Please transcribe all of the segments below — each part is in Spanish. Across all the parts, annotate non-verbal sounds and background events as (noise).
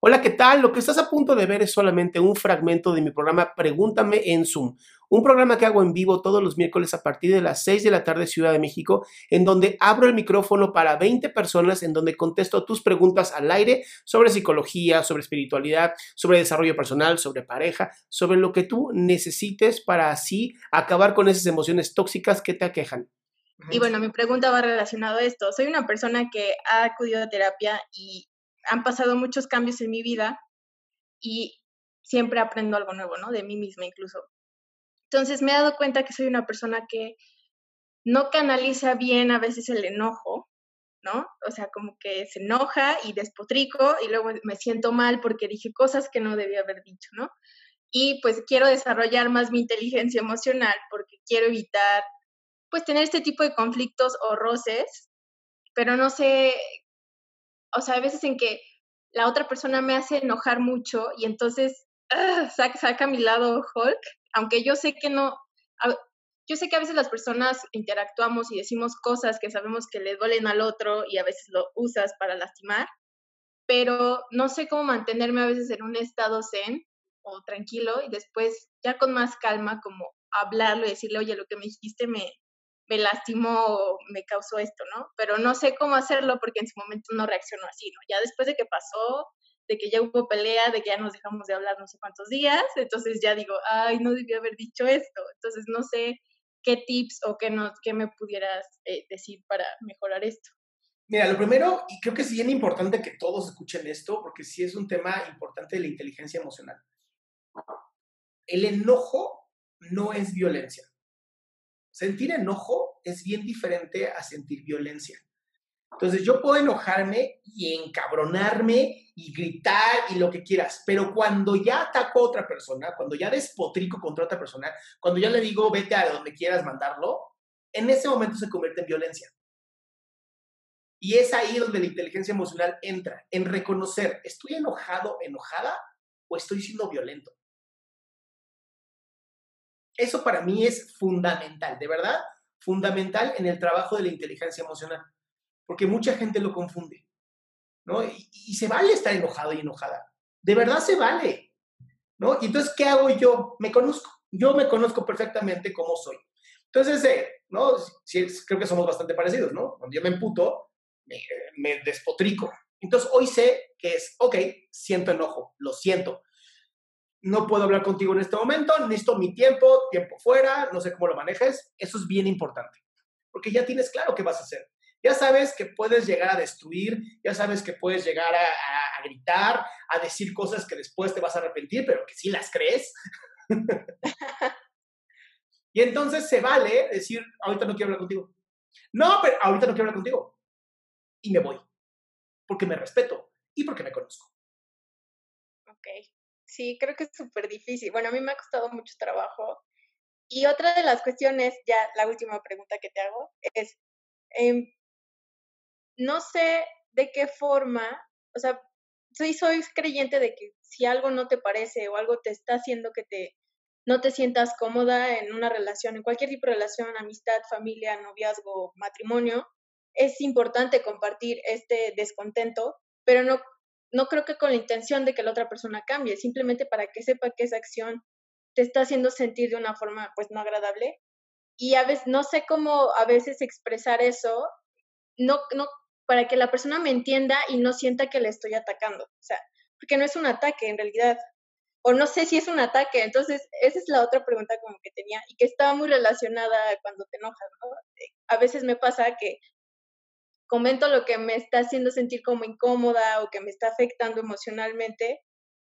Hola, ¿qué tal? Lo que estás a punto de ver es solamente un fragmento de mi programa Pregúntame en Zoom, un programa que hago en vivo todos los miércoles a partir de las 6 de la tarde Ciudad de México, en donde abro el micrófono para 20 personas, en donde contesto tus preguntas al aire sobre psicología, sobre espiritualidad, sobre desarrollo personal, sobre pareja, sobre lo que tú necesites para así acabar con esas emociones tóxicas que te aquejan. Y bueno, mi pregunta va relacionado a esto. Soy una persona que ha acudido a terapia y han pasado muchos cambios en mi vida y siempre aprendo algo nuevo, ¿no? De mí misma incluso. Entonces me he dado cuenta que soy una persona que no canaliza bien a veces el enojo, ¿no? O sea, como que se enoja y despotrico y luego me siento mal porque dije cosas que no debía haber dicho, ¿no? Y pues quiero desarrollar más mi inteligencia emocional porque quiero evitar, pues, tener este tipo de conflictos o roces, pero no sé o sea, hay veces en que la otra persona me hace enojar mucho y entonces ah, saca, mi lado Hulk, aunque yo sé que no, yo sé que a veces las personas interactuamos y decimos cosas que sabemos que le duelen al otro y a veces lo usas para lastimar, pero no sé cómo mantenerme a veces en un estado zen o tranquilo y después ya con más calma como hablarlo y decirle, oye, lo que me dijiste me, me lastimó, me causó esto, ¿no? Pero no sé cómo hacerlo porque en su momento no reaccionó así, ¿no? Ya después de que pasó, de que ya hubo pelea, de que ya nos dejamos de hablar no sé cuántos días, entonces ya digo, ay, no debí haber dicho esto. Entonces no sé qué tips o qué, no, qué me pudieras eh, decir para mejorar esto. Mira, lo primero, y creo que es bien importante que todos escuchen esto, porque sí es un tema importante de la inteligencia emocional. El enojo no es violencia. Sentir enojo es bien diferente a sentir violencia. Entonces yo puedo enojarme y encabronarme y gritar y lo que quieras, pero cuando ya ataco a otra persona, cuando ya despotrico contra otra persona, cuando ya le digo vete a donde quieras mandarlo, en ese momento se convierte en violencia. Y es ahí donde la inteligencia emocional entra, en reconocer, ¿estoy enojado, enojada o estoy siendo violento? Eso para mí es fundamental, de verdad, fundamental en el trabajo de la inteligencia emocional, porque mucha gente lo confunde, ¿no? Y, se vale estar enojado y enojada, de verdad se vale, ¿no? Y entonces, ¿qué hago yo? Me conozco, yo me conozco perfectamente cómo soy. Entonces, eh, ¿no? creo que somos bastante parecidos, ¿no? Cuando yo me emputo, me, me despotrico. Entonces, hoy sé que es, ok, siento enojo, lo siento, no puedo hablar contigo en este momento, necesito mi tiempo, tiempo fuera, no sé cómo lo manejes. Eso es bien importante, porque ya tienes claro qué vas a hacer. Ya sabes que puedes llegar a destruir, ya sabes que puedes llegar a, gritar, a decir cosas que después te vas a arrepentir, pero que sí las crees. (laughs) y entonces se vale decir, ahorita no quiero hablar contigo. No, pero ahorita no quiero hablar contigo. Y me voy, porque me respeto y porque me conozco. Ok. Sí, creo que es súper difícil. Bueno, a mí me ha costado mucho trabajo. Y otra de las cuestiones, ya la última pregunta que te hago, es, em, no sé de qué forma, o sea, soy, soy creyente de que si algo no te parece o algo te está haciendo que te no te sientas cómoda en una relación, en cualquier tipo de relación, amistad, familia, noviazgo, matrimonio, es importante compartir este descontento, pero no no creo que con la intención de que la otra persona cambie, simplemente para que sepa que esa acción te está haciendo sentir de una forma pues no agradable. Y a veces no sé cómo a veces expresar eso, no, no, para que la persona me entienda y no sienta que le estoy atacando. O sea, porque no es un ataque en realidad. O no sé si es un ataque. Entonces, esa es la otra pregunta como que tenía y que estaba muy relacionada cuando te enojas, ¿no? A veces me pasa que comento lo que me está haciendo sentir como incómoda o que me está afectando emocionalmente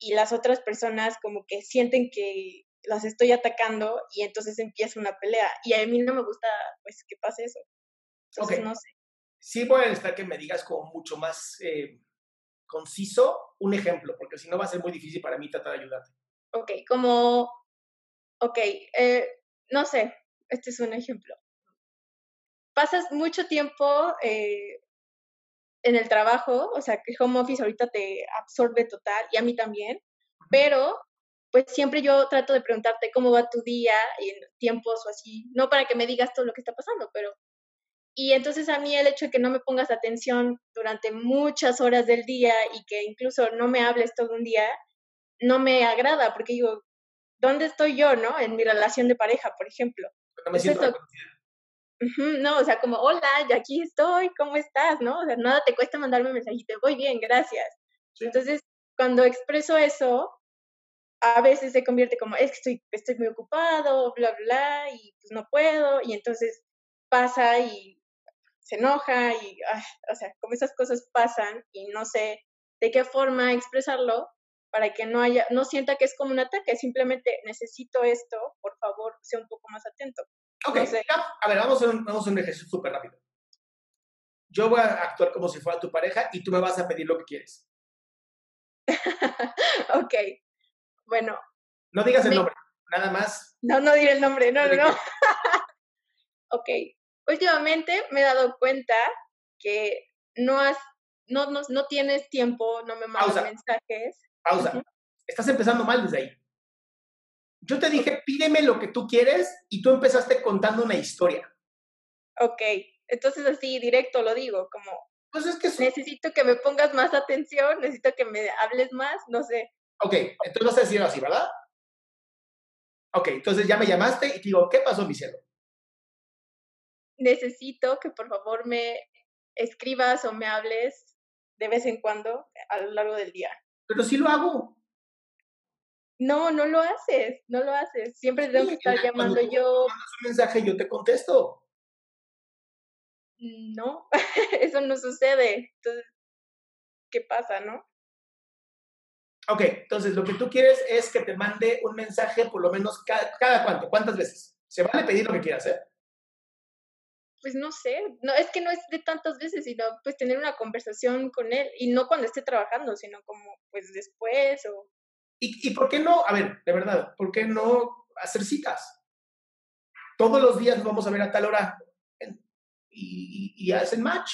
y las otras personas como que sienten que las estoy atacando y entonces empieza una pelea y a mí no me gusta pues que pase eso. Entonces no sé. Sí voy a necesitar que me digas como mucho más eh, conciso un ejemplo, porque si no va a ser muy difícil para mí tratar de ayudarte. Ok, como, ok, eh, no sé, este es un ejemplo pasas mucho tiempo eh, en el trabajo, o sea, que home office ahorita te absorbe total y a mí también, pero pues siempre yo trato de preguntarte cómo va tu día en tiempos o así, no para que me digas todo lo que está pasando, pero Y entonces a mí el hecho de que no me pongas atención durante muchas horas del día y que incluso no me hables todo un día, no me agrada, porque digo, ¿dónde estoy yo, no? En mi relación de pareja, por ejemplo. No me siento no, o sea, como, hola, ya aquí estoy, ¿cómo estás? ¿No? O sea, nada te cuesta mandarme un mensajito, voy bien, gracias. Entonces, cuando expreso eso, a veces se convierte como, es que estoy, estoy muy ocupado, bla, bla, y pues no puedo, y entonces pasa y se enoja y, o sea, como esas cosas pasan y no sé de qué forma expresarlo para que no haya, no sienta que es como un ataque, simplemente necesito esto, por favor, sea un poco más atento. Ok, a ver, vamos a, un, vamos a un ejercicio súper rápido. Yo voy a actuar como si fuera tu pareja y tú me vas a pedir lo que quieres. (laughs) ok, bueno. No digas el nombre, nada más. No, no diré el nombre, no, no, no. (laughs) ok, últimamente me he dado cuenta que no has, no, no, no tienes tiempo, no me mandas mensajes. Pausa. Estás empezando mal desde ahí. Yo te dije, pídeme lo que tú quieres y tú empezaste contando una historia. Ok, entonces así directo lo digo, como, pues es que necesito que me pongas más atención, necesito que me hables más, no sé. Ok, entonces vas a decirlo así, ¿verdad? Ok, entonces ya me llamaste y te digo, ¿qué pasó, mi cielo? Necesito que por favor me escribas o me hables de vez en cuando a lo largo del día. Pero sí lo hago. No, no lo haces, no lo haces. Siempre tengo que estar llamando yo. Mandas un mensaje yo te contesto. No, (laughs) eso no sucede. Entonces, ¿qué pasa, no? Ok, entonces lo que tú quieres es que te mande un mensaje por lo menos cada, cada cuánto, ¿cuántas veces? Se vale pedir lo que quieras, ¿eh? Pues no sé, no, es que no es de tantas veces, sino pues tener una conversación con él, y no cuando esté trabajando, sino como pues después o ¿Y, por qué no? A ver, de verdad, ¿por qué no hacer citas? Todos los días nos vamos a ver a tal hora y, y, hacen match.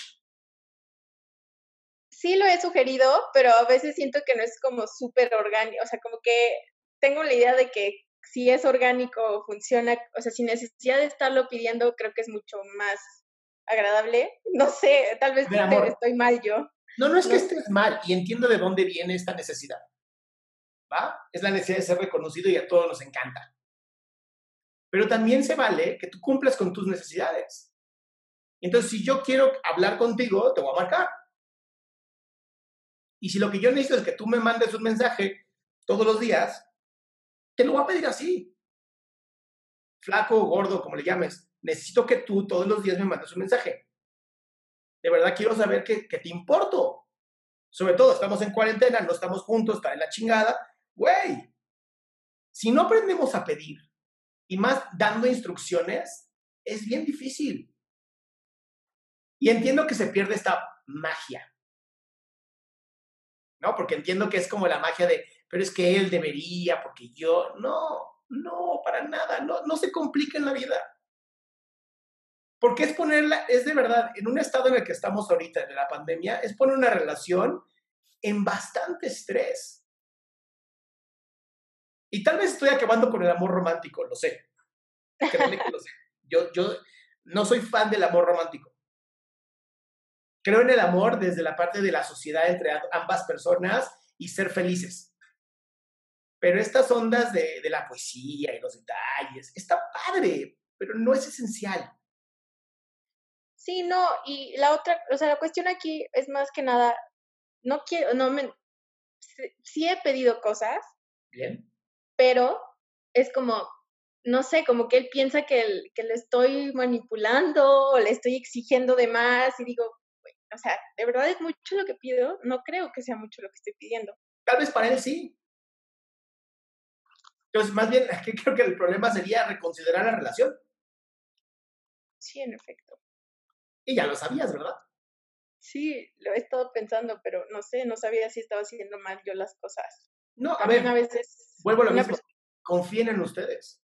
Sí lo he sugerido, pero a veces siento que no es como súper orgánico, o sea, como que tengo la idea de que si es orgánico funciona, o sea, sin necesidad de estarlo pidiendo, creo que es mucho más agradable. No sé, tal vez estoy mal yo. No, no es que estés mal y entiendo de dónde viene esta necesidad. ¿Va? Es la necesidad de ser reconocido y a todos nos encanta. Pero también se vale que tú cumplas con tus necesidades. Entonces, si yo quiero hablar contigo, te voy a marcar. Y si lo que yo necesito es que tú me mandes un mensaje todos los días, te lo voy a pedir así. Flaco, gordo, como le llames. Necesito que tú todos los días me mandes un mensaje. De verdad quiero saber que, que te importo. Sobre todo, estamos en cuarentena, no estamos juntos, está en la chingada. Güey, si no aprendemos a pedir y más dando instrucciones, es bien difícil. Y entiendo que se pierde esta magia. ¿No? Porque entiendo que es como la magia de, pero es que él debería, porque yo, no, no, para nada, no, no se complica en la vida. Porque es ponerla, es de verdad, en un estado en el que estamos ahorita de la pandemia, es poner una relación en bastante estrés. Y tal vez estoy acabando con el amor romántico, lo sé. Créeme que lo sé. Yo, yo no soy fan del amor romántico. Creo en el amor desde la parte de la sociedad entre ambas personas y ser felices. Pero estas ondas de, de la poesía y los detalles, está padre, pero no es esencial. Sí, no, y la otra, o sea, la cuestión aquí es más que nada, no quiero, no me, sí he pedido cosas. Bien pero es como, no sé, como que él piensa que, que le estoy manipulando o le estoy exigiendo de más y digo, o sea, ¿de verdad es mucho lo que pido? No creo que sea mucho lo que estoy pidiendo. Tal vez para él sí. Entonces, más bien, (laughs) creo que el problema sería reconsiderar la relación. Sí, en efecto. Y ya lo sabías, ¿verdad? Sí, lo he estado pensando, pero no sé, no sabía si estaba haciendo mal yo las cosas. No, a ver, a veces vuelvo a lo mismo. Confíen en ustedes.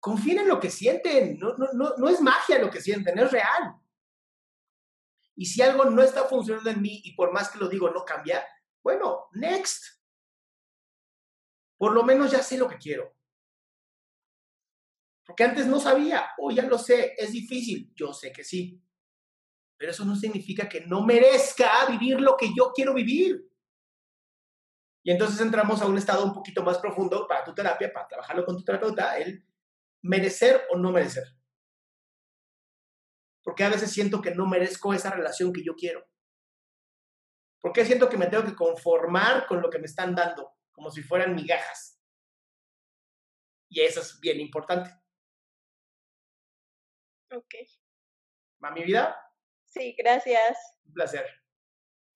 Confíen en lo que sienten. No, no, no, no es magia lo que sienten, es real. Y si algo no está funcionando en mí y por más que lo digo no cambia, bueno, next. Por lo menos ya sé lo que quiero. Porque antes no sabía, o ya lo sé, es difícil. Yo sé que sí. pero eso no significa que no merezca vivir lo que yo quiero vivir. Y entonces entramos a un estado un poquito más profundo para tu terapia, para trabajarlo con tu terapeuta, el merecer o no merecer. Porque a veces siento que no merezco esa relación que yo quiero. Porque siento que me tengo que conformar con lo que me están dando, como si fueran migajas. Y eso es bien importante. Ok. ¿Va mi vida? Sí, gracias. Un placer.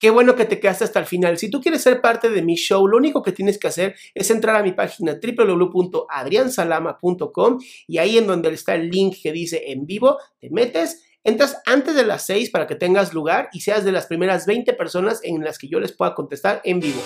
Qué bueno que te quedaste hasta el final. Si tú quieres ser parte de mi show, lo único que tienes que hacer es entrar a mi página www.adriansalama.com y ahí en donde está el link que dice en vivo, te metes, entras antes de las 6 para que tengas lugar y seas de las primeras 20 personas en las que yo les pueda contestar en vivo.